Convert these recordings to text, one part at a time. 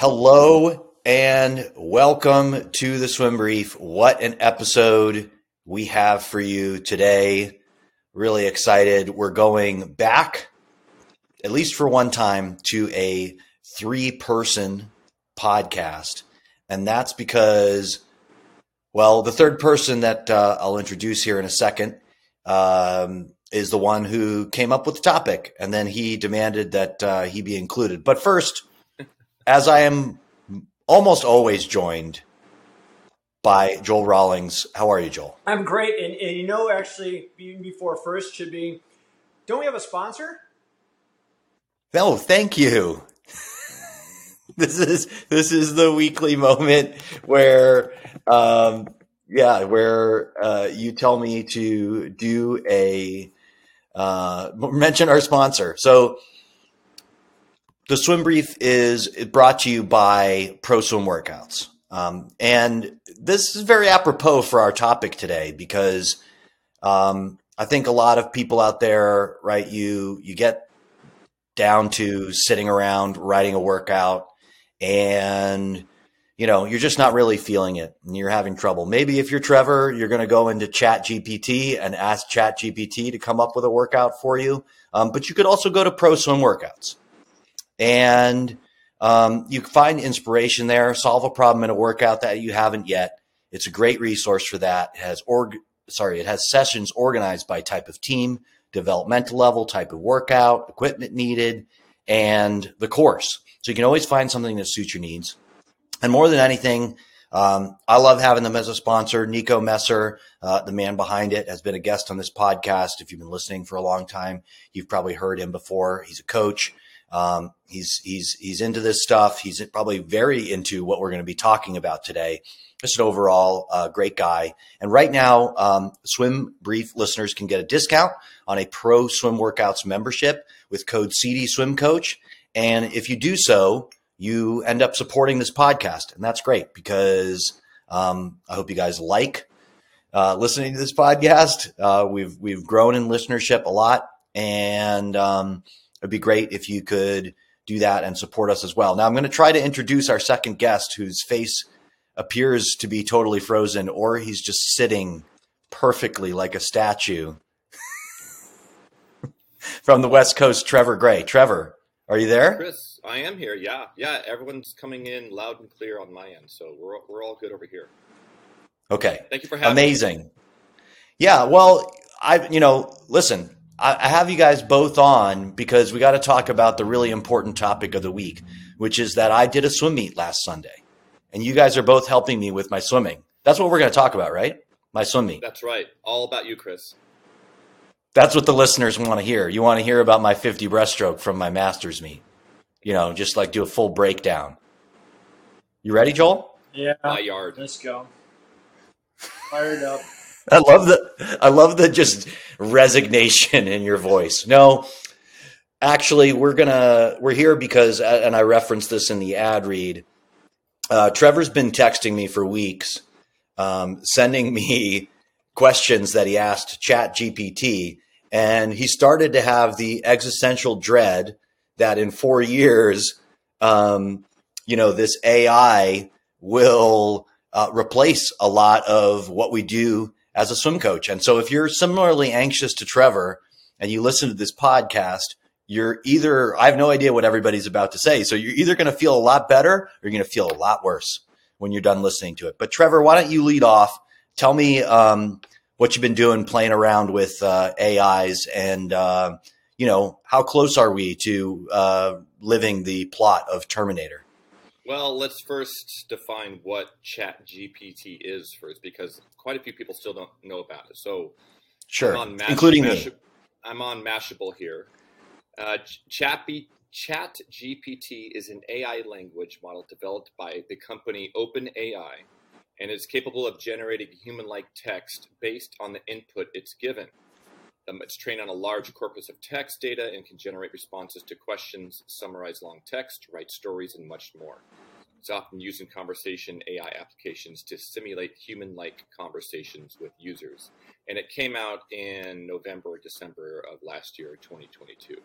Hello and welcome to the swim brief. What an episode we have for you today. Really excited. We're going back, at least for one time, to a three person podcast. And that's because, well, the third person that uh, I'll introduce here in a second um, is the one who came up with the topic. And then he demanded that uh, he be included. But first, as I am almost always joined by Joel Rawlings. How are you, Joel? I'm great. And, and you know, actually, even before first should be, don't we have a sponsor? No, thank you. this is this is the weekly moment where, um, yeah, where uh, you tell me to do a uh, mention our sponsor. So the swim brief is brought to you by Pro Swim Workouts. Um, and this is very apropos for our topic today because um, I think a lot of people out there, right, you you get down to sitting around writing a workout and you know you're just not really feeling it and you're having trouble. Maybe if you're trevor you're going to go into chat gpt and ask chat gpt to come up with a workout for you. Um, but you could also go to pro swim workouts and um, you can find inspiration there. Solve a problem in a workout that you haven't yet. It's a great resource for that. It has org, sorry, it has sessions organized by type of team, developmental level, type of workout, equipment needed, and the course. So you can always find something that suits your needs. And more than anything, um, I love having them as a sponsor. Nico Messer, uh, the man behind it, has been a guest on this podcast. If you've been listening for a long time, you've probably heard him before. He's a coach. Um, he's he's he's into this stuff. He's probably very into what we're going to be talking about today. Just an overall uh, great guy. And right now, um, Swim Brief listeners can get a discount on a Pro Swim Workouts membership with code CD Swim Coach. And if you do so, you end up supporting this podcast, and that's great because um, I hope you guys like uh, listening to this podcast. Uh, we've we've grown in listenership a lot, and um, It'd be great if you could do that and support us as well. Now, I'm going to try to introduce our second guest whose face appears to be totally frozen or he's just sitting perfectly like a statue. From the West Coast, Trevor Gray. Trevor, are you there? Chris, I am here. Yeah. Yeah. Everyone's coming in loud and clear on my end. So we're, we're all good over here. Okay. Thank you for having Amazing. me. Yeah. Well, I, you know, listen, I have you guys both on because we got to talk about the really important topic of the week, which is that I did a swim meet last Sunday, and you guys are both helping me with my swimming. That's what we're going to talk about, right? My swim meet. That's right. All about you, Chris. That's what the listeners want to hear. You want to hear about my 50 breaststroke from my master's meet. You know, just like do a full breakdown. You ready, Joel? Yeah. My yard. Let's go. Fired up. I love the I love the just resignation in your voice. No, actually, we're gonna we're here because, and I referenced this in the ad read. Uh, Trevor's been texting me for weeks, um, sending me questions that he asked Chat GPT, and he started to have the existential dread that in four years, um, you know, this AI will uh, replace a lot of what we do as a swim coach. And so if you're similarly anxious to Trevor and you listen to this podcast, you're either, I have no idea what everybody's about to say. So you're either going to feel a lot better or you're going to feel a lot worse when you're done listening to it. But Trevor, why don't you lead off? Tell me um, what you've been doing playing around with uh, AIs and, uh, you know, how close are we to uh, living the plot of Terminator? Well, let's first define what Chat GPT is first, because quite a few people still don't know about it. So, sure, Mash- including Mash- me. I'm on Mashable here. Uh, Chat, B- Chat GPT is an AI language model developed by the company OpenAI and is capable of generating human-like text based on the input it's given. Um, it's trained on a large corpus of text data and can generate responses to questions, summarize long text, write stories, and much more. It's often used in conversation AI applications to simulate human like conversations with users. And it came out in November or December of last year, 2022.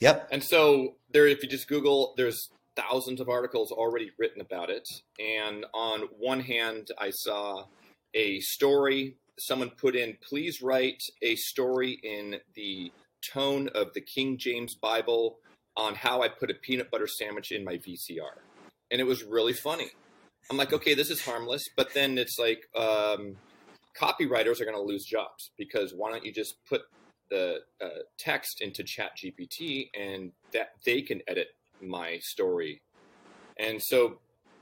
Yep. And so there, if you just Google, there's thousands of articles already written about it. And on one hand, I saw a story. Someone put in, please write a story in the tone of the King James Bible on how I put a peanut butter sandwich in my VCR. And it was really funny. I'm like, okay, this is harmless. But then it's like, um, copywriters are going to lose jobs because why don't you just put the uh, text into chat gpt and that they can edit my story and so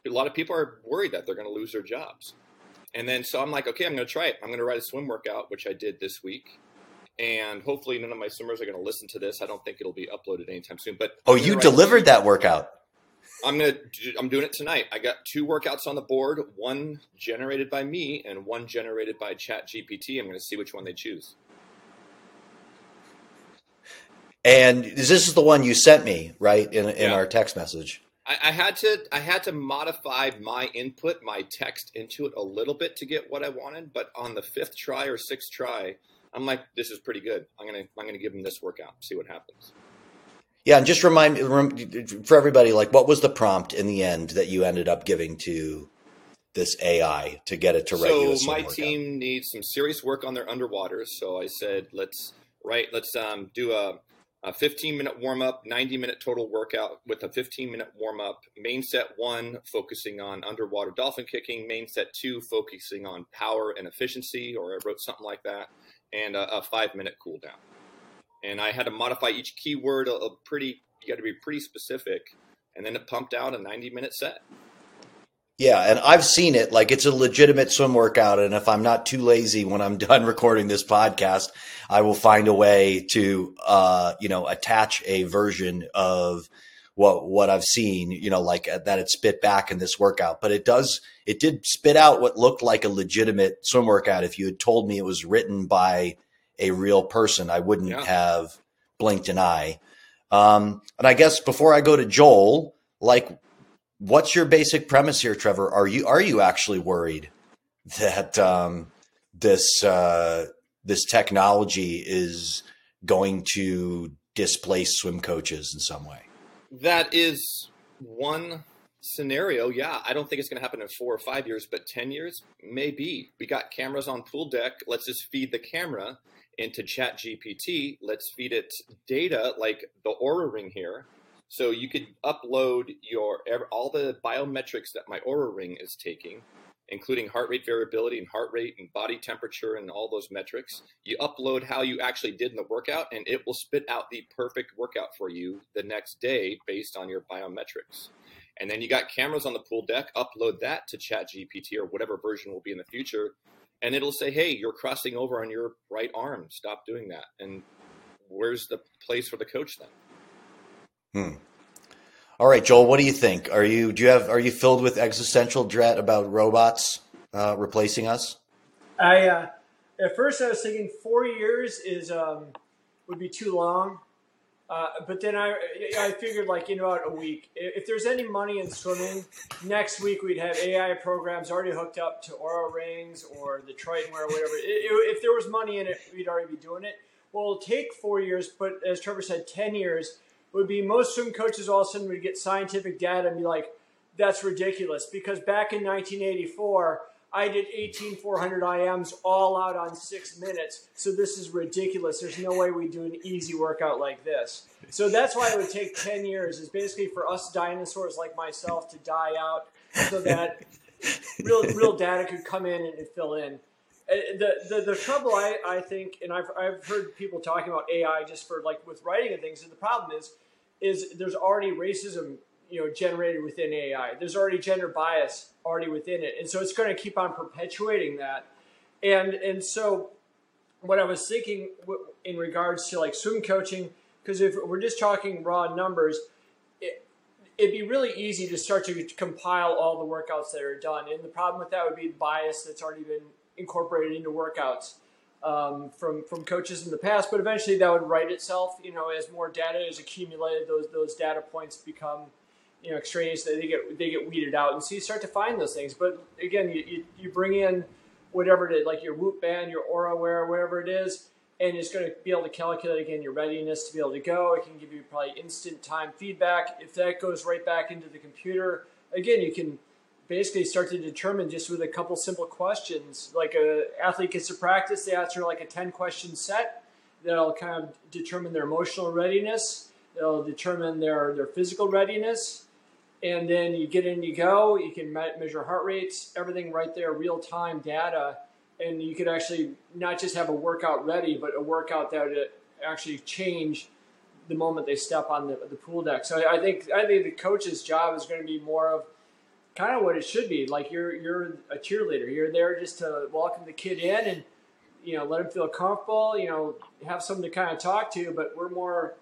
a lot of people are worried that they're going to lose their jobs and then so i'm like okay i'm going to try it i'm going to write a swim workout which i did this week and hopefully none of my swimmers are going to listen to this i don't think it'll be uploaded anytime soon but oh you delivered that workout I'm gonna I'm doing it tonight. I got two workouts on the board, one generated by me and one generated by Chat GPT. I'm gonna see which one they choose. And this is the one you sent me, right, in, in yeah. our text message. I, I, had to I had to modify my input, my text into it a little bit to get what I wanted. But on the fifth try or sixth try, I'm like, this is pretty good. I'm gonna I'm gonna give them this workout, see what happens. Yeah, and just remind for everybody, like, what was the prompt in the end that you ended up giving to this AI to get it to write so you a my team needs some serious work on their underwaters. So I said, let's write, let's um, do a a 15 minute warm up, 90 minute total workout with a 15 minute warm up. Main set one, focusing on underwater dolphin kicking. Main set two, focusing on power and efficiency, or I wrote something like that, and a, a five minute cool down. And I had to modify each keyword a, a pretty, you got to be pretty specific. And then it pumped out a 90 minute set. Yeah, and I've seen it. Like it's a legitimate swim workout, and if I'm not too lazy when I'm done recording this podcast, I will find a way to, uh, you know, attach a version of what what I've seen. You know, like uh, that it spit back in this workout, but it does. It did spit out what looked like a legitimate swim workout. If you had told me it was written by a real person, I wouldn't yeah. have blinked an eye. Um, and I guess before I go to Joel, like what's your basic premise here, Trevor? Are you are you actually worried that um, this uh, this technology is going to displace swim coaches in some way? That is one scenario. Yeah, I don't think it's going to happen in four or five years, but ten years maybe. We got cameras on pool deck. Let's just feed the camera into Chat GPT. Let's feed it data like the Oura Ring here so you could upload your all the biometrics that my Oura Ring is taking, including heart rate variability and heart rate and body temperature and all those metrics. You upload how you actually did in the workout, and it will spit out the perfect workout for you the next day based on your biometrics. And then you got cameras on the pool deck. Upload that to ChatGPT or whatever version will be in the future, and it'll say, "Hey, you're crossing over on your right arm. Stop doing that." And where's the place for the coach then? Hmm. All right, Joel. What do you think? Are you do you have are you filled with existential dread about robots uh, replacing us? I uh, at first I was thinking four years is um, would be too long, uh, but then I I figured like in about a week. If there's any money in swimming, next week we'd have AI programs already hooked up to Oura Rings or the Triton or whatever. If there was money in it, we'd already be doing it. Well, it'll take four years, but as Trevor said, ten years would be most swim coaches all of a sudden would get scientific data and be like, that's ridiculous. Because back in 1984, I did 18,400 IMs all out on six minutes. So this is ridiculous. There's no way we'd do an easy workout like this. So that's why it would take 10 years, is basically for us dinosaurs like myself to die out so that real, real data could come in and fill in. The, the, the trouble I, I think, and I've, I've heard people talking about AI just for like with writing and things, and the problem is, is there's already racism, you know, generated within AI. There's already gender bias already within it, and so it's going to keep on perpetuating that. And and so, what I was thinking in regards to like swim coaching, because if we're just talking raw numbers, it, it'd be really easy to start to compile all the workouts that are done. And the problem with that would be bias that's already been incorporated into workouts um, from from coaches in the past. But eventually, that would right itself. You know, as more data is accumulated, those those data points become you know extraneous. They get they get weeded out, and so you start to find those things. But again, you you, you bring in whatever it is, like your Whoop band, your Aura Wear, whatever it is. and it's going to be able to calculate again your readiness to be able to go. It can give you probably instant time feedback. If that goes right back into the computer, again, you can basically start to determine just with a couple simple questions. Like a athlete gets to practice, they answer like a 10 question set that'll kind of determine their emotional readiness. That'll determine their, their physical readiness. And then you get in, you go, you can measure heart rates, everything right there, real time data and you could actually not just have a workout ready, but a workout that would uh, actually change the moment they step on the, the pool deck. So I think I think the coach's job is going to be more of kind of what it should be. Like you're you're a cheerleader. You're there just to welcome the kid in and you know let him feel comfortable. You know have someone to kind of talk to. But we're more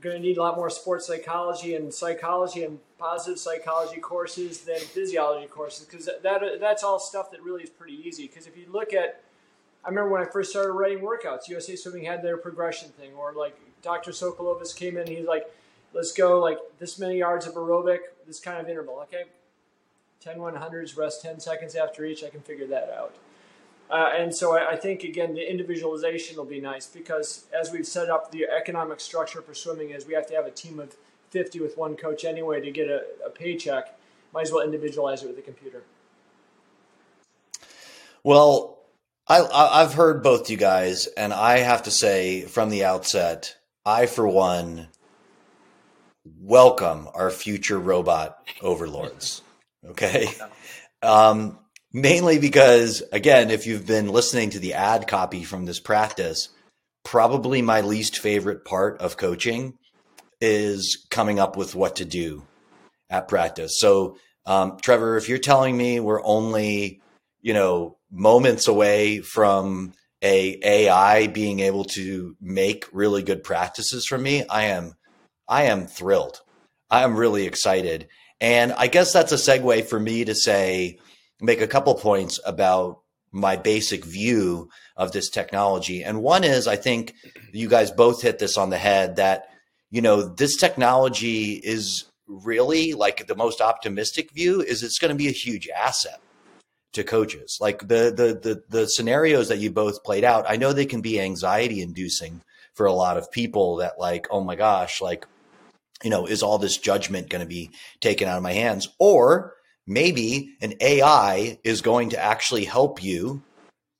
going to need a lot more sports psychology and psychology and positive psychology courses than physiology courses because that, that that's all stuff that really is pretty easy. Because if you look at, I remember when I first started writing workouts, USA Swimming had their progression thing, or like Dr. Sokolovas came in, he's like, let's go like this many yards of aerobic, this kind of interval. Okay, 10 100s, rest 10 seconds after each. I can figure that out. Uh, and so I, I, think again the individualization will be nice because as we've set up the economic structure for swimming is we have to have a team of 50 with one coach anyway to get a, a paycheck. Might as well individualize it with a computer. Well, I, have heard both you guys, and I have to say from the outset, I for one welcome our future robot overlords. Okay. Um, mainly because again if you've been listening to the ad copy from this practice probably my least favorite part of coaching is coming up with what to do at practice. So um, trevor if you're telling me we're only you know moments away from a ai being able to make really good practices for me i am i am thrilled. I am really excited and i guess that's a segue for me to say make a couple points about my basic view of this technology. And one is, I think you guys both hit this on the head that, you know, this technology is really like the most optimistic view is it's going to be a huge asset to coaches. Like the, the, the, the scenarios that you both played out, I know they can be anxiety inducing for a lot of people that like, oh my gosh, like, you know, is all this judgment going to be taken out of my hands? Or, maybe an AI is going to actually help you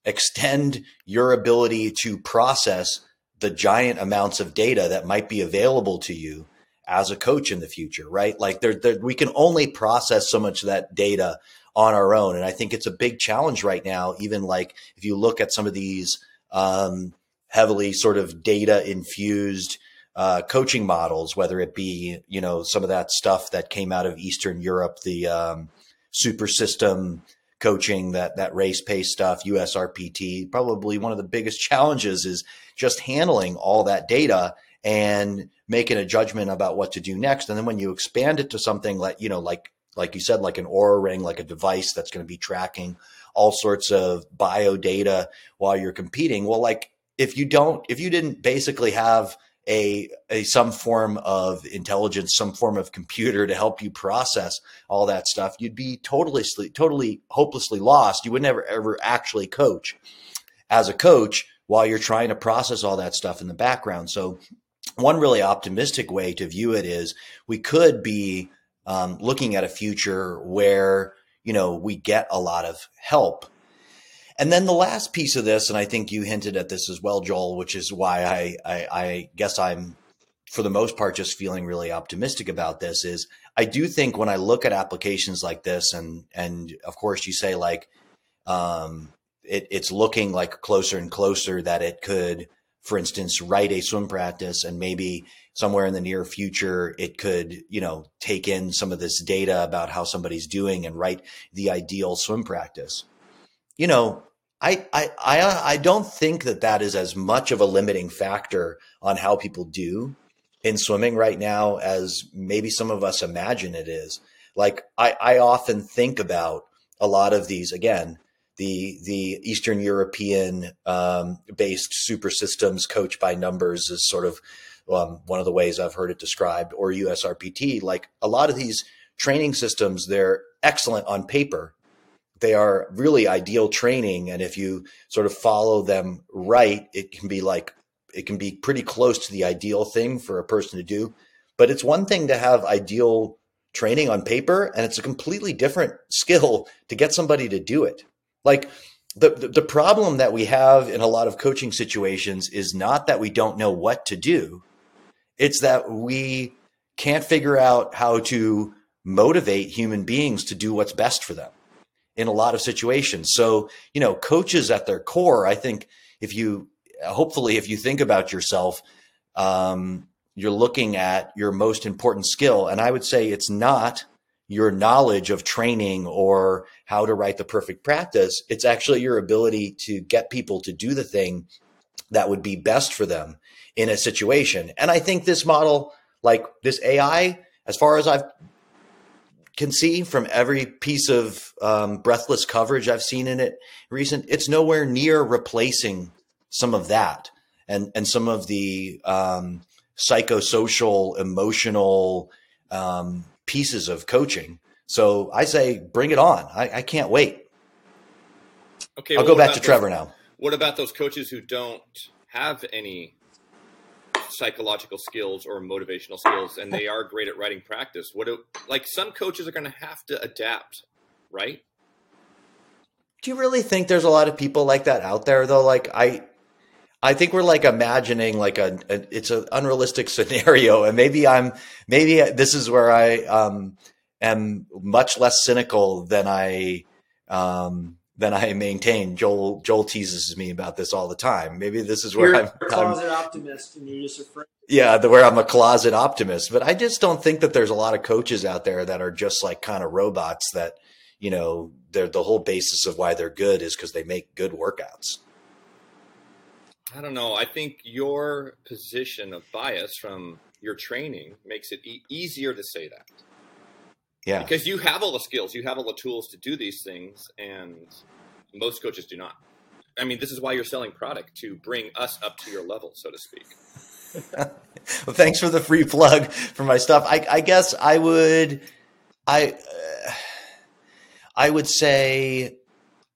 extend your ability to process the giant amounts of data that might be available to you as a coach in the future, right? Like there, there, we can only process so much of that data on our own. And I think it's a big challenge right now, even like if you look at some of these um, heavily sort of data infused uh, coaching models, whether it be you know some of that stuff that came out of Eastern Europe, the um, super system coaching, that that race pace stuff, USRPT. Probably one of the biggest challenges is just handling all that data and making a judgment about what to do next. And then when you expand it to something like you know like like you said, like an Oura ring, like a device that's going to be tracking all sorts of bio data while you're competing. Well, like if you don't, if you didn't basically have a, a some form of intelligence, some form of computer to help you process all that stuff, you'd be totally totally hopelessly lost. You would never ever actually coach as a coach while you're trying to process all that stuff in the background. So one really optimistic way to view it is we could be um, looking at a future where you know we get a lot of help and then the last piece of this, and I think you hinted at this as well, Joel, which is why I, I, I guess I'm, for the most part, just feeling really optimistic about this. Is I do think when I look at applications like this, and and of course you say like, um, it, it's looking like closer and closer that it could, for instance, write a swim practice, and maybe somewhere in the near future it could, you know, take in some of this data about how somebody's doing and write the ideal swim practice you know, I, I, I, I don't think that that is as much of a limiting factor on how people do in swimming right now as maybe some of us imagine it is. Like I, I often think about a lot of these again, the the Eastern European um, based super systems coached by numbers is sort of um, one of the ways I've heard it described, or USRPT. Like a lot of these training systems, they're excellent on paper, they are really ideal training. And if you sort of follow them right, it can be like, it can be pretty close to the ideal thing for a person to do. But it's one thing to have ideal training on paper, and it's a completely different skill to get somebody to do it. Like the, the, the problem that we have in a lot of coaching situations is not that we don't know what to do. It's that we can't figure out how to motivate human beings to do what's best for them in a lot of situations. So, you know, coaches at their core, I think if you, hopefully, if you think about yourself, um, you're looking at your most important skill. And I would say it's not your knowledge of training or how to write the perfect practice. It's actually your ability to get people to do the thing that would be best for them in a situation. And I think this model, like this AI, as far as I can see from every piece of um, breathless coverage I've seen in it recent, it's nowhere near replacing some of that and and some of the um, psychosocial, emotional um, pieces of coaching. So I say, bring it on. I, I can't wait. Okay, I'll well, go back to those, Trevor now. What about those coaches who don't have any psychological skills or motivational skills, and they are great at writing practice? What do, like some coaches are going to have to adapt, right? Do you really think there's a lot of people like that out there though? Like I, I think we're like imagining like a, a it's an unrealistic scenario, and maybe I'm maybe this is where I um, am much less cynical than I um, than I maintain. Joel Joel teases me about this all the time. Maybe this is where You're I'm, a closet optimist, and you're just afraid. yeah, the, where I'm a closet optimist. But I just don't think that there's a lot of coaches out there that are just like kind of robots that you know they're the whole basis of why they're good is because they make good workouts. I don't know. I think your position of bias from your training makes it e- easier to say that. Yeah. Because you have all the skills, you have all the tools to do these things, and most coaches do not. I mean, this is why you're selling product to bring us up to your level, so to speak. well, thanks for the free plug for my stuff. I, I guess I would, I, uh, I would say,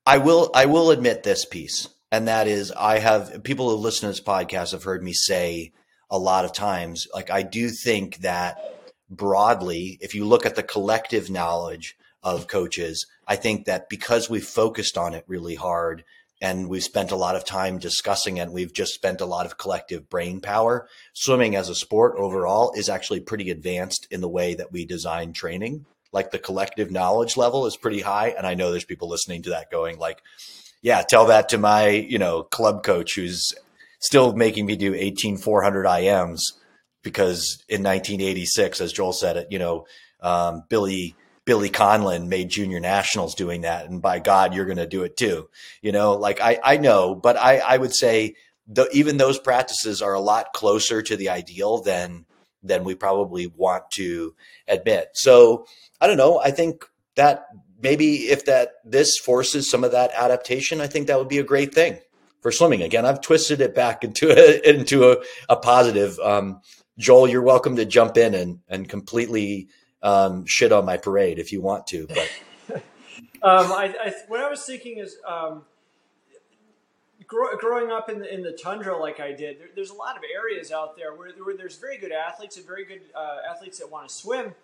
I will, I will admit this piece and that is I have people who listen to this podcast have heard me say a lot of times, like I do think that broadly, if you look at the collective knowledge of coaches, I think that because we've focused on it really hard and we've spent a lot of time discussing it, we've just spent a lot of collective brain power. Swimming as a sport overall is actually pretty advanced in the way that we design training. Like the collective knowledge level is pretty high. And I know there's people listening to that going like, yeah, tell that to my, you know, club coach who's still making me do 18 400 IMs because in 1986, as Joel said it, you know, um, Billy Billy Conlon made junior nationals doing that, and by God, you're going to do it too. You know, like I I know, but I I would say even those practices are a lot closer to the ideal than than we probably want to admit. So I don't know. I think that maybe if that this forces some of that adaptation, I think that would be a great thing for swimming. Again, I've twisted it back into a, into a, a positive. Um, Joel, you're welcome to jump in and and completely um, shit on my parade if you want to. But um, I, I, what I was thinking is. Um, growing up in the, in the tundra like I did, there, there's a lot of areas out there where, where there's very good athletes and very good uh, athletes that want to swim,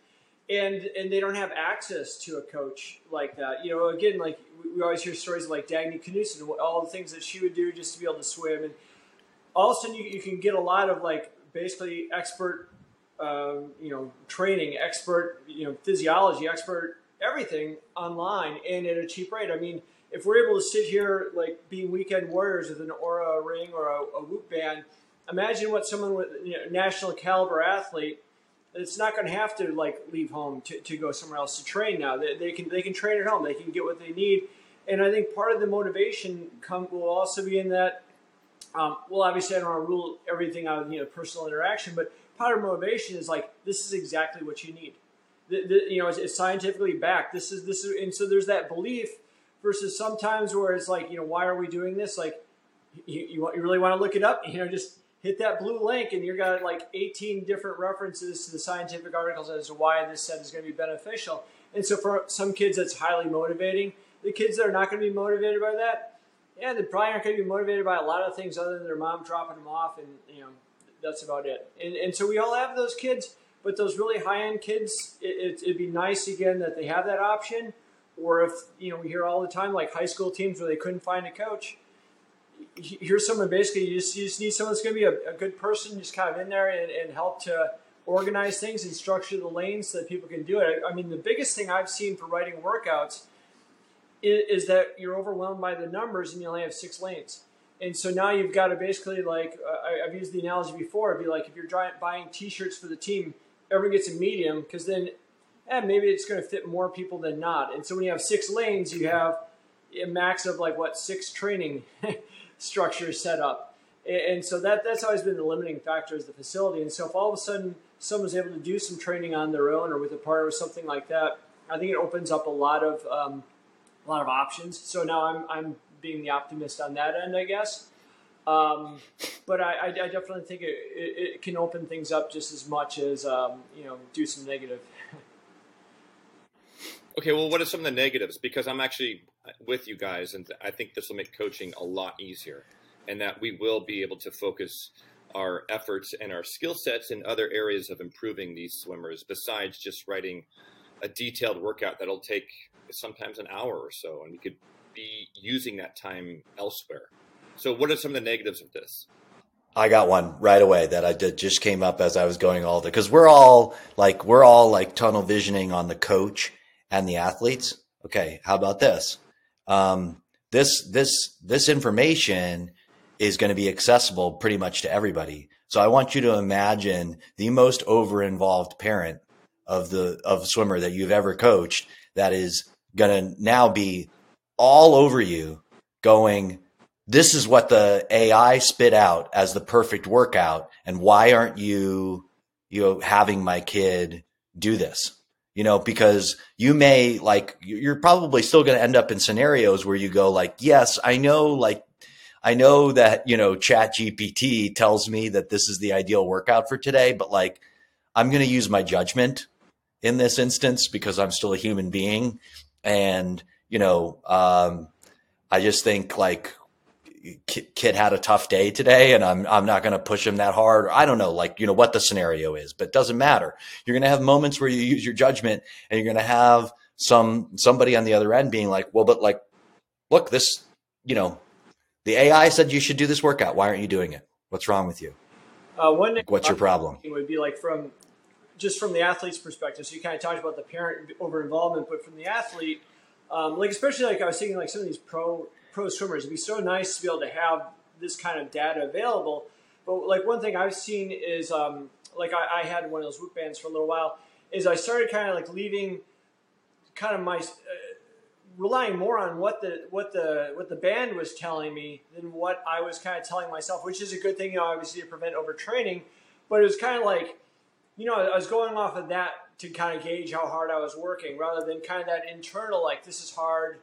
and and they don't have access to a coach like that. You know, again, like we always hear stories like Dagny Knutson, all the things that she would do just to be able to swim, and all of a sudden you, you can get a lot of like basically expert, um, you know, training, expert, you know, physiology, expert everything online and at a cheap rate. I mean, if we're able to sit here like being weekend warriors with an Oura ring or a, a Whoop band, imagine what someone with you know, national caliber athlete it's not going to have to like leave home to, to go somewhere else to train now. They, they can they can train at home. They can get what they need, and I think part of the motivation come will also be in that. Um, well, obviously, I don't want to rule everything out of you know personal interaction, but part of motivation is like this is exactly what you need. The, the, you know, it's, it's scientifically backed. This is this is, and so there's that belief versus sometimes where it's like you know why are we doing this? Like you, you, you really want to look it up? You know, just hit that blue link and you've got like 18 different references to the scientific articles as to why this set is going to be beneficial. And so for some kids, that's highly motivating. the kids that are not going to be motivated by that, yeah, they probably aren't going to be motivated by a lot of things other than their mom dropping them off, and you know that's about it. And and so we all have those kids, but those really high end kids, it, it, it'd be nice again that they have that option. Or if you know we hear all the time like high school teams where they couldn't find a coach. Here's someone basically you just, you just need someone that's going to be a, a, good person, just kind of in there and, and help to organize things and structure the lanes so that people can do it. I, I mean, the biggest thing I've seen for writing workouts is, is that you're overwhelmed by the numbers and you only have six lanes. And so now you've got to basically like uh, I, have used the analogy before. It'd be like if you're buying T-shirts for the team, everyone gets a medium because then eh, maybe it's going to fit more people than not. And so when you have six lanes, you have a max of like what six training structures set up. And so that that's always been the limiting factor is the facility. And so if all of a sudden someone's able to do some training on their own or with a partner or something like that, I think it opens up a lot of um, a lot of options. So now I'm I'm being the optimist on that end, I guess. Um, but I, I, definitely think it, it, it, can open things up just as much as um, you know do some negative. okay, well, what are some of the negatives? Because I'm actually with you guys, and I think this will make coaching a lot easier, and that we will be able to focus our efforts and our skill sets in other areas of improving these swimmers besides just writing a detailed workout that'll take sometimes an hour or so, and we could be using that time elsewhere. So, what are some of the negatives of this? I got one right away that I did just came up as I was going all the because we're all like we're all like tunnel visioning on the coach and the athletes. Okay, how about this? Um, this this this information is going to be accessible pretty much to everybody. So I want you to imagine the most over involved parent of the of swimmer that you've ever coached that is going to now be all over you going, this is what the AI spit out as the perfect workout. And why aren't you, you know, having my kid do this? You know, because you may like, you're probably still going to end up in scenarios where you go like, yes, I know, like, I know that, you know, chat GPT tells me that this is the ideal workout for today, but like, I'm going to use my judgment in this instance because I'm still a human being. And you know, um, I just think like kid had a tough day today and I'm, I'm not going to push him that hard. I don't know, like, you know, what the scenario is, but it doesn't matter. You're going to have moments where you use your judgment and you're going to have some, somebody on the other end being like, well, but like, look, this, you know, the AI said you should do this workout. Why aren't you doing it? What's wrong with you? Uh, one What's your problem? It would be like from just from the athlete's perspective. So you kind of talked about the parent over involvement, but from the athlete, um, like especially like I was thinking like some of these pro pro swimmers, it'd be so nice to be able to have this kind of data available. But like one thing I've seen is um, like I, I, had one of those Whoop bands for a little while. Is I started kind of like leaving kind of my uh, relying more on what the what the what the band was telling me than what I was kind of telling myself, which is a good thing, you know, obviously to prevent overtraining. But it was kind of like, you know, I was going off of that to kind of gauge how hard I was working rather than kind of that internal, like, this is hard,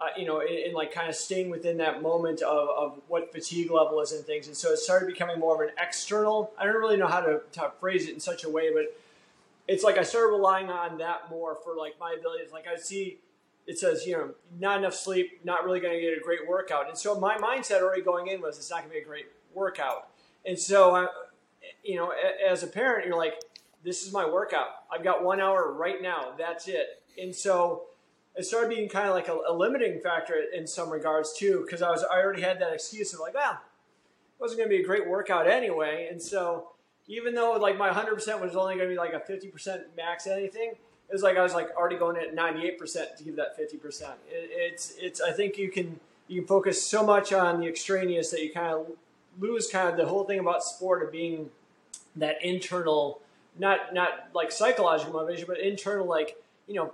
uh, you know, and, like kind of staying within that moment of, of what fatigue level is and things. And so it started becoming more of an external, I don't really know how to, to phrase it in such a way, but it's like I started relying on that more for like my abilities. Like I see, it says, you know, not enough sleep, not really going to get a great workout. And so my mindset already going in was it's not going to be a great workout. And so, uh, you know, as a parent, you're like, this is my workout. I've got one hour right now. That's it. And so it started being kind of like a, a limiting factor in some regards too, because I was I already had that excuse of like, well, it wasn't going to be a great workout anyway. And so even though like my 100% was only going to be like a 50% max anything, it was like I was like already going at 98% to give that 50%. It, it's it's I think you can you can focus so much on the extraneous that you kind of lose kind of the whole thing about sport of being that internal not not like psychological motivation, but internal like you know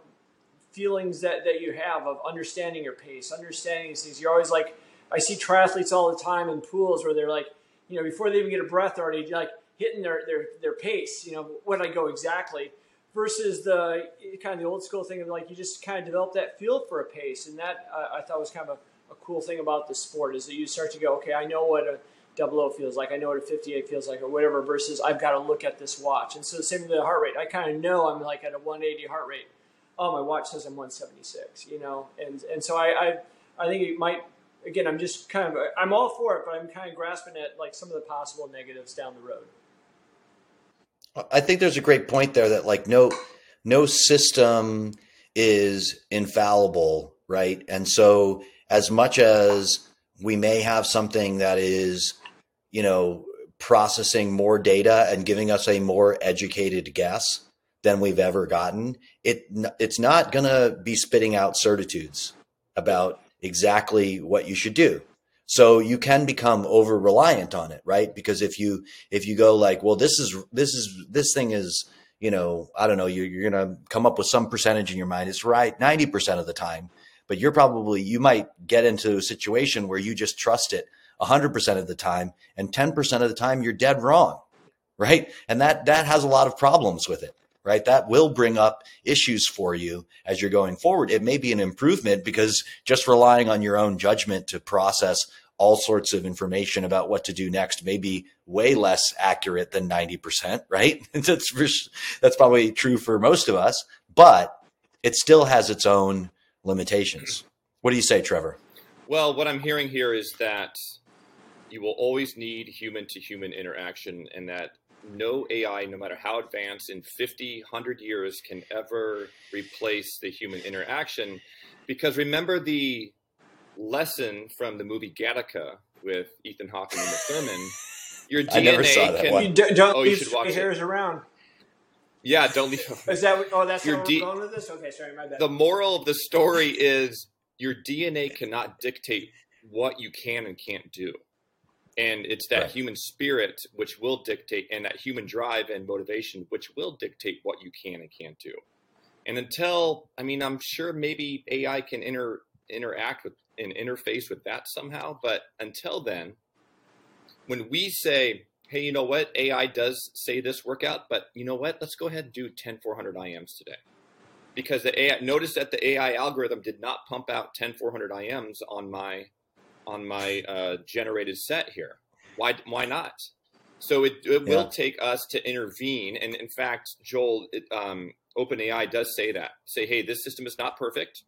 feelings that that you have of understanding your pace, understanding these things. You're always like I see triathletes all the time in pools where they're like you know before they even get a breath already like hitting their their their pace. You know did I go exactly? Versus the kind of the old school thing of like you just kind of develop that feel for a pace, and that uh, I thought was kind of a, a cool thing about the sport is that you start to go, okay, I know what a double O feels like. I know what a 58 feels like or whatever versus I've got to look at this watch. And so the same with the heart rate. I kind of know I'm like at a 180 heart rate. oh, my watch says I'm 176, you know, and and so I I, I think it might. Again, I'm just kind of I'm all for it, but I'm kind of grasping at like some of the possible negatives down the road. I think there's a great point there that like no no system is infallible, right? And so as much as we may have something that is, you know, processing more data and giving us a more educated guess than we've ever gotten, it it's not going to be spitting out certitudes about exactly what you should do. So you can become over reliant on it, right? Because if you if you go like, well, this is this is this thing is you know I don't know you're, you're going to come up with some percentage in your mind. It's right ninety percent of the time, but you're probably you might get into a situation where you just trust it 100% of the time and 10% of the time you're dead wrong right and that that has a lot of problems with it right that will bring up issues for you as you're going forward it may be an improvement because just relying on your own judgment to process all sorts of information about what to do next may be way less accurate than 90% right that's that's probably true for most of us but it still has its own limitations. What do you say, Trevor? Well, what I'm hearing here is that you will always need human to human interaction, and that no AI, no matter how advanced in 50, 100 years, can ever replace the human interaction. Because remember the lesson from the movie Gattaca with Ethan Hawke and Uma Thurman. Your DNA I never saw that can. one. You don't, don't Oh, you leave should watch stray it. hairs around. Yeah, don't leave. Is that what, oh that's Your how D- we're going with this? Okay, sorry, my bad. the moral of the story is your DNA cannot dictate what you can and can't do. And it's that Right. human spirit which will dictate, and that human drive and motivation which will dictate what you can and can't do. And until, I mean, I'm sure maybe AI can inter, interact with and interface with that somehow. But until then, when we say, hey, you know what? AI does say this workout, but you know what? Let's go ahead and do 10 400 IMs today because the AI notice that the AI algorithm did not pump out 10 400 IMs on my on my uh, generated set here. Why why not? So it, it will take us to intervene, and in fact, Joel, it, um, OpenAI does say that. Say, hey, this system is not perfect.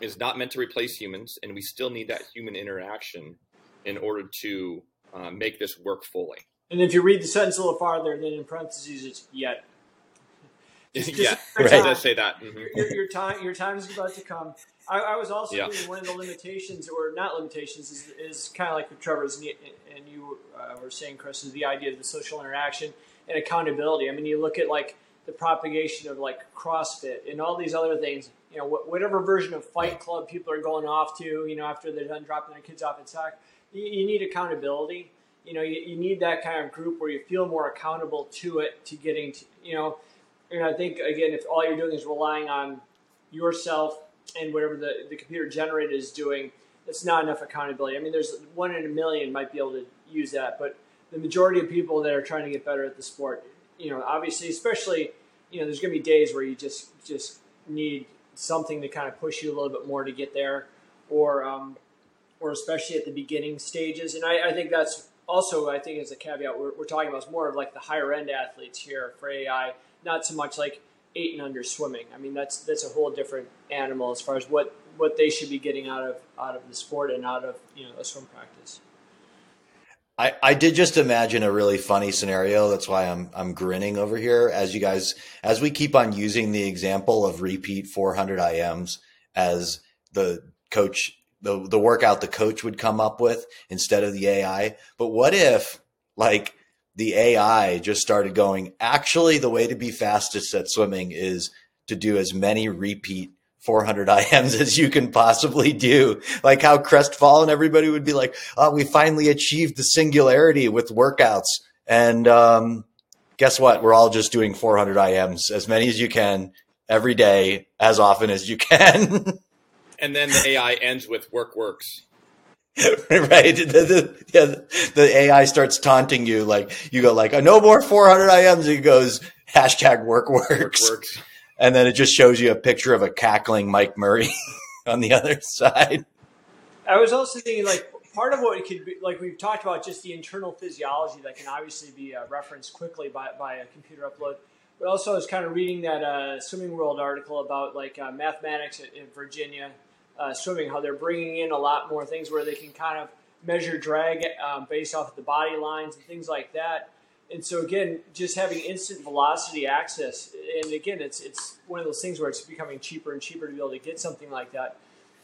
It's not meant to replace humans, and we still need that human interaction in order to uh, make this work fully. and if you read the sentence a little farther, then in parentheses it's yet. Just- yeah, just- it does say that. Mhm. your, your time your time is about to come. I, I was also Yeah. one of the limitations, or not limitations, is, is kind of like what Trevor's and you- and you uh, were saying, Chris, is the idea of the social interaction and accountability. I mean, you look at like the propagation of like CrossFit and all these other things. You know, wh- whatever version of Fight Club people are going off to, you know, after they're done dropping their kids off at soccer, you, you need accountability. You know, you, you need that kind of group where you feel more accountable to it, to getting to, you know, and I think again, if all you're doing is relying on yourself and whatever the, the computer generated is doing, it's not enough accountability. I mean, there's one in a million might be able to use that, but the majority of people that are trying to get better at the sport, you know, obviously, especially, you know, there's going to be days where you just just need something to kind of push you a little bit more to get there, or um, or especially at the beginning stages. And I, I think that's also, I think, as a caveat, we're, we're talking about is more of like the higher end athletes here for AI, not so much like eight and under swimming. I mean, that's that's a whole different animal as far as what what they should be getting out of out of the sport and out of you know a swim practice. I, I did just imagine a really funny scenario. That's why I'm I'm grinning over here as you guys as we keep on using the example of repeat 400 IMs as the coach the the workout the coach would come up with instead of the AI. But what if like the AI just started going, actually the way to be fastest at swimming is to do as many repeat 400 IMs as you can possibly do. Like how crestfallen everybody would be like, oh, we finally achieved the singularity with workouts. And um, guess what? We're all just doing 400 IMs, as many as you can every day, as often as you can. And then the AI ends with work works. right? The, the, yeah, the AI starts taunting you. Like you go like, no more 400 IMs. It goes hashtag work Work works. works. And then it just shows you a picture of a cackling Mike Murray on the other side. I was also thinking like part of what it could be like we've talked about just the internal physiology that can obviously be uh, referenced quickly by, by a computer upload. but also I was kind of reading that uh, Swimming World article about like uh, mathematics in Virginia uh, swimming, how they're bringing in a lot more things where they can kind of measure drag um, based off of the body lines and things like that. And so again, just having instant velocity access, and again, it's it's one of those things where it's becoming cheaper and cheaper to be able to get something like that.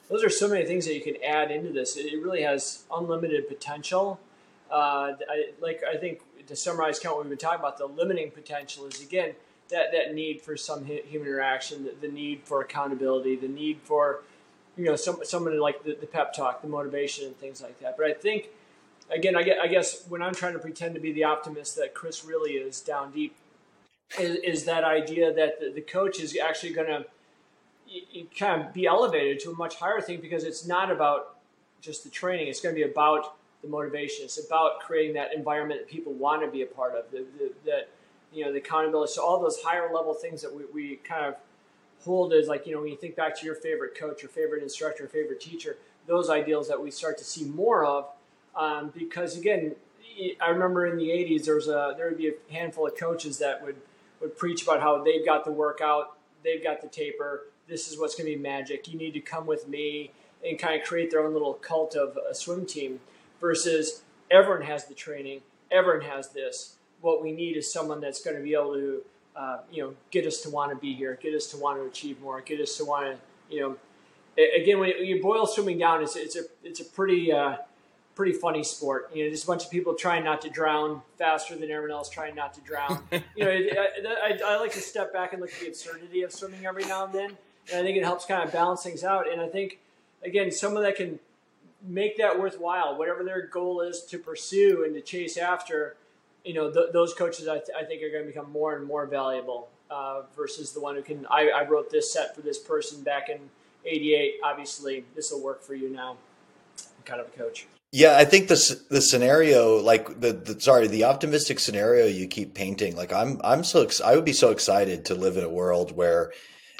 Those are so many things that you can add into this. It really has unlimited potential. Uh, I, like I think to summarize, of what we've been talking about, the limiting potential is again that that need for some human interaction, the, the need for accountability, the need for you know some someone like the, the pep talk, the motivation, and things like that. But I think again, I guess, I guess when I'm trying to pretend to be the optimist that Chris really is down deep, is, is that idea that the, the coach is actually going to kind of be elevated to a much higher thing because it's not about just the training. It's going to be about the motivation. It's about creating that environment that people want to be a part of. The, the, that you know the accountability. So all those higher level things that we, we kind of hold as like you know when you think back to your favorite coach, your favorite instructor, your favorite teacher, those ideals that we start to see more of um, because again, I remember in the '80s there was a there would be a handful of coaches that would would preach about how they've got the workout, they've got the taper. This is what's going to be magic. You need to come with me and kind of create their own little cult of a swim team. Versus everyone has the training, everyone has this. What we need is someone that's going to be able to, uh, you know, get us to want to be here, get us to want to achieve more, get us to want to, you know. Again, when you boil swimming down, it's, it's a it's a pretty uh, pretty funny sport. You know, just a bunch of people trying not to drown faster than everyone else trying not to drown. you know, I, I, I, like to step back and look at the absurdity of swimming every now and then, and I think it helps kind of balance things out. And I think, again, someone that can make that worthwhile, whatever their goal is to pursue and to chase after, you know, th- those coaches I, th- I, think are going to become more and more valuable uh, versus the one who can. I, I wrote this set for this person back in '88. Obviously, this will work for you now. Kind of a coach. Yeah, I think the the scenario, like the, the sorry, the optimistic scenario you keep painting, like I'm I'm so ex- I would be so excited to live in a world where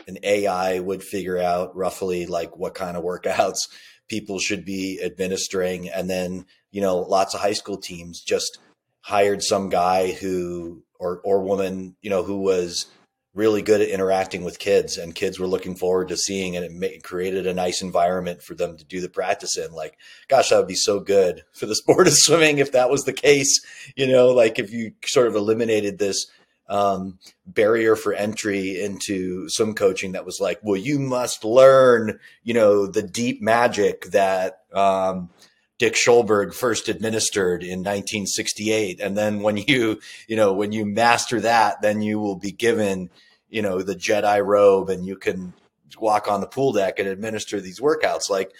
an AI would figure out roughly like what kind of workouts people should be administering, and then you know lots of high school teams just hired some guy who or or woman you know who was really good at interacting with kids and kids were looking forward to seeing it. It created a nice environment for them to do the practice in. Like, gosh, that would be so good for the sport of swimming if that was the case. You know, like if you sort of eliminated this um, barrier for entry into swim coaching that was like, well, you must learn, you know, the deep magic that, um, Dick Shoulberg first administered in 1968. And then when you, you know, when you master that, then you will be given, you know the Jedi robe and you can walk on the pool deck and administer these workouts. Like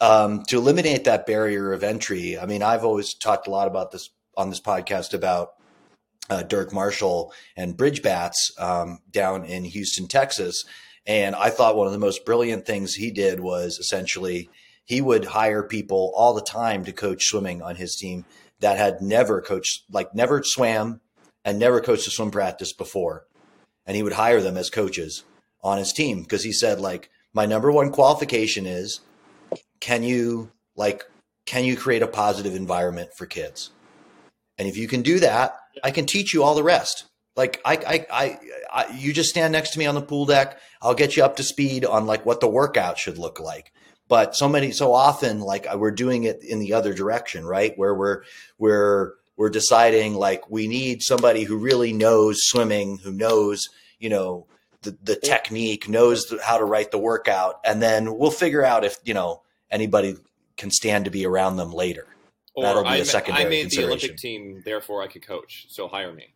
um, to eliminate that barrier of entry. I mean, I've always talked a lot about this on this podcast about uh, Dirk Marshall and Bridge Bats um, down in Houston, Texas. And I thought one of the most brilliant things he did was essentially he would hire people all the time to coach swimming on his team that had never coached, like never swam and never coached a swim practice before. And he would hire them as coaches on his team because he said like my number one qualification is can you like can you create a positive environment for kids? And if you can do that i can teach you all the rest. Like I, I i i, you just stand next to me on the pool deck. I'll get you up to speed on like what the workout should look like but so many so often like uh, we're doing it in the other direction right where we're we're we're deciding like we need somebody who really knows swimming, who knows, you know, the, the technique, knows how to write the workout, and then we'll figure out if, you know, anybody can stand to be around them later. Or That'll be I, a secondary I made the Olympic team, therefore I could coach. So hire me.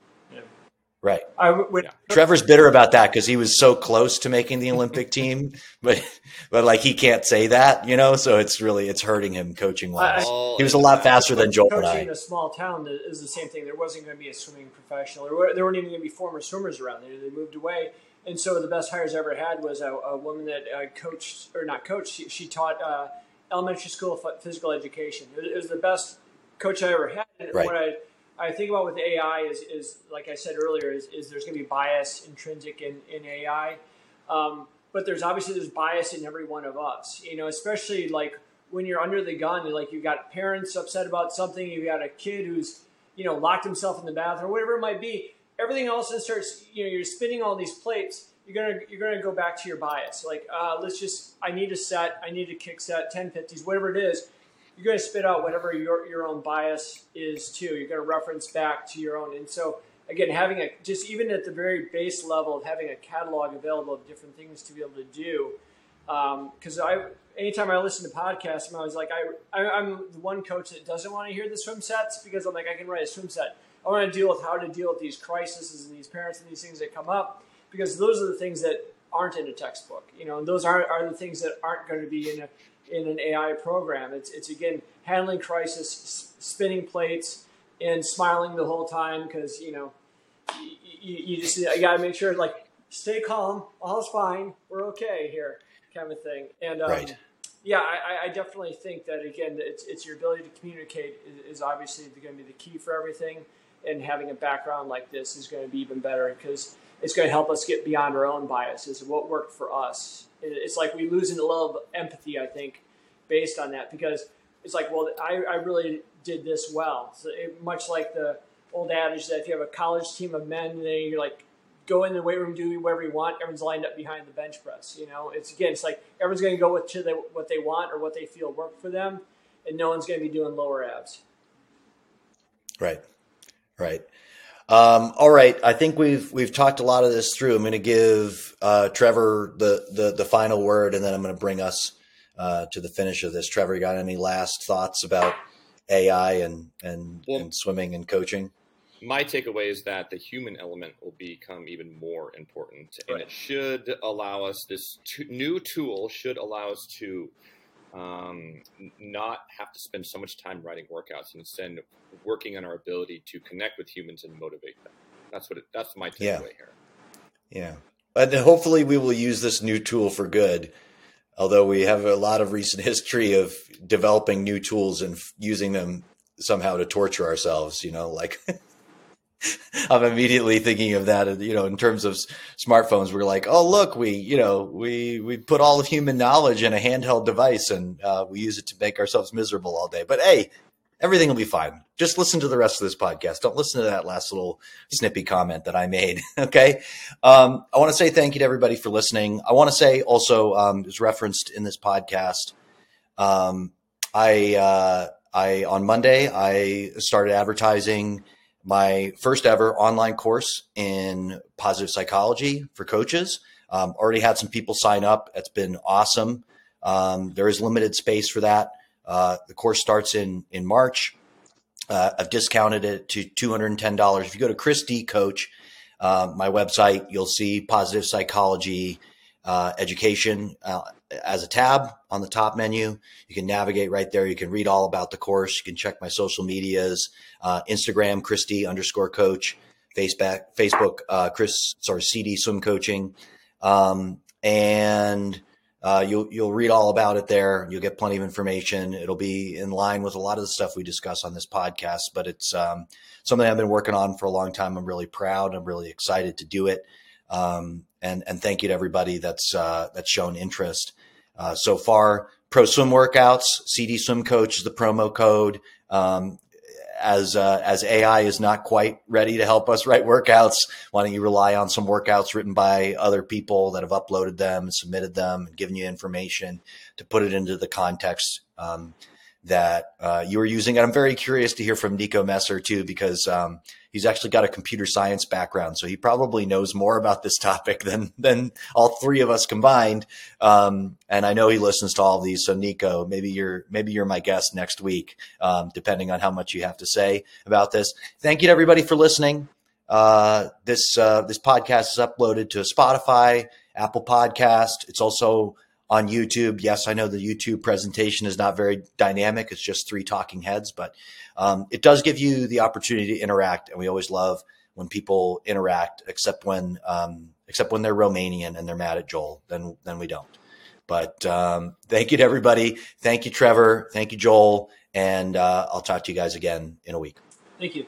Right. I would. Yeah. Trevor's bitter about that because he was so close to making the Olympic team, but but like he can't say that, you know. So it's really it's hurting him coaching wise. He was a lot faster than Joel coaching and I. in a small town is the same thing. There wasn't going to be a swimming professional. There, were, there weren't even going to be former swimmers around. They, they moved away, and so the best hires I ever had was a, a woman that uh, coached or not coached. She, she taught uh, elementary school physical education. It was, it was, the best coach I ever had. And right. I think about with AI is, is like I said earlier, is, is there's going to be bias intrinsic in, in AI. Um, but there's obviously there's bias in every one of us, you know, especially like when you're under the gun, like you've got parents upset about something, you've got a kid who's, you know, locked himself in the bathroom, or whatever it might be. everything else starts. You know, you're spinning all these plates. You're gonna you're gonna go back to your bias. Like uh, let's just I need a set. I need a kick set, 1050s, whatever it is. You're gonna spit out whatever your your own bias is too. You're gonna reference back to your own. And so again, having a just even at the very base level of having a catalog available of different things to be able to do. Because um, I, anytime I listen to podcasts, I'm always like, I, I, am the one coach that doesn't want to hear the swim sets because I'm like, I can write a swim set. I want to deal with how to deal with these crises and these parents and these things that come up because those are the things that aren't in a textbook, you know, and those are, are the things that aren't going to be in a in an AI program. It's it's again handling crisis, spinning plates, and smiling the whole time because you know you, you just you got to make sure like stay calm, all's fine, we're okay here, kind of thing. And um, right. yeah, I, I, definitely think that again, it's, it's your ability to communicate is, is obviously going to be the key for everything. And having a background like this is going to be even better because it's going to help us get beyond our own biases. What worked for us? It's like we lose a little of empathy, I think, based on that because it's like, well, I, I really did this well. So it, much like the old adage that if you have a college team of men, then you like go in the weight room, do whatever you want. Everyone's lined up behind the bench press. You know, it's again, it's like everyone's going to go with to the, what they want or what they feel work for them, and no one's going to be doing lower abs. Right, right. Um, all right, I think we've we've talked a lot of this through. I'm going to give uh, Trevor the, the the final word, and then I'm going to bring us uh, to the finish of this. Trevor, you got any last thoughts about AI and and, well, and swimming and coaching? my takeaway is that the human element will become even more important, and it should allow us this t- new tool should allow us to um, not have to spend so much time writing workouts, and instead working on our ability to connect with humans and motivate them. That's what it, that's my takeaway yeah. here. Yeah, and hopefully we will use this new tool for good. Although we have a lot of recent history of developing new tools and f- using them somehow to torture ourselves, you know, like I'm immediately thinking of that. You know, in terms of smartphones, we're like, oh look, we you know we we put all of human knowledge in a handheld device and uh, we use it to make ourselves miserable all day. But hey, everything will be fine. Just listen to the rest of this podcast. Don't listen to that last little snippy comment that I made. okay. Um, I want to say thank you to everybody for listening. I want to say also, um, as referenced in this podcast, um, I uh, I on Monday I started advertising my first ever online course in positive psychology for coaches. Um, already had some people sign up. It's been awesome. Um, there is limited space for that. Uh, the course starts in in March. Uh, I've discounted it to two hundred and ten dollars. If you go to Chris D Coach, uh, my website, you'll see positive psychology uh, education uh, as a tab on the top menu. You can navigate right there. You can read all about the course. You can check my social medias, uh, Instagram, Chris D underscore coach, Facebook, Facebook, uh, Chris, sorry, CD swim coaching. Um, and, uh, you'll, you'll read all about it there. You'll get plenty of information. It'll be in line with a lot of the stuff we discuss on this podcast, but it's, um, something I've been working on for a long time. I'm really proud. I'm really excited to do it. Um, and and thank you to everybody that's uh, that's shown interest uh, so far. Pro swim workouts, CD Swim Coach is the promo code. Um, as uh, as AI is not quite ready to help us write workouts, why don't you rely on some workouts written by other people that have uploaded them submitted them and given you information to put it into the context um, that uh, you were using. And I'm very curious to hear from Nico Messer too, because um, he's actually got a computer science background, so he probably knows more about this topic than than all three of us combined. Um, and I know he listens to all of these. So Nico, maybe you're maybe you're my guest next week, um, depending on how much you have to say about this. Thank you to everybody for listening. Uh, this uh, this podcast is uploaded to Spotify, Apple Podcast. It's also on YouTube. Yes, I know the YouTube presentation is not very dynamic. It's just three talking heads, but um, it does give you the opportunity to interact. And we always love when people interact, except when um, except when they're Romanian and they're mad at Joel. Then then we don't. But um, thank you to everybody. Thank you, Trevor. Thank you, Joel. And uh, I'll talk to you guys again in a week. Thank you.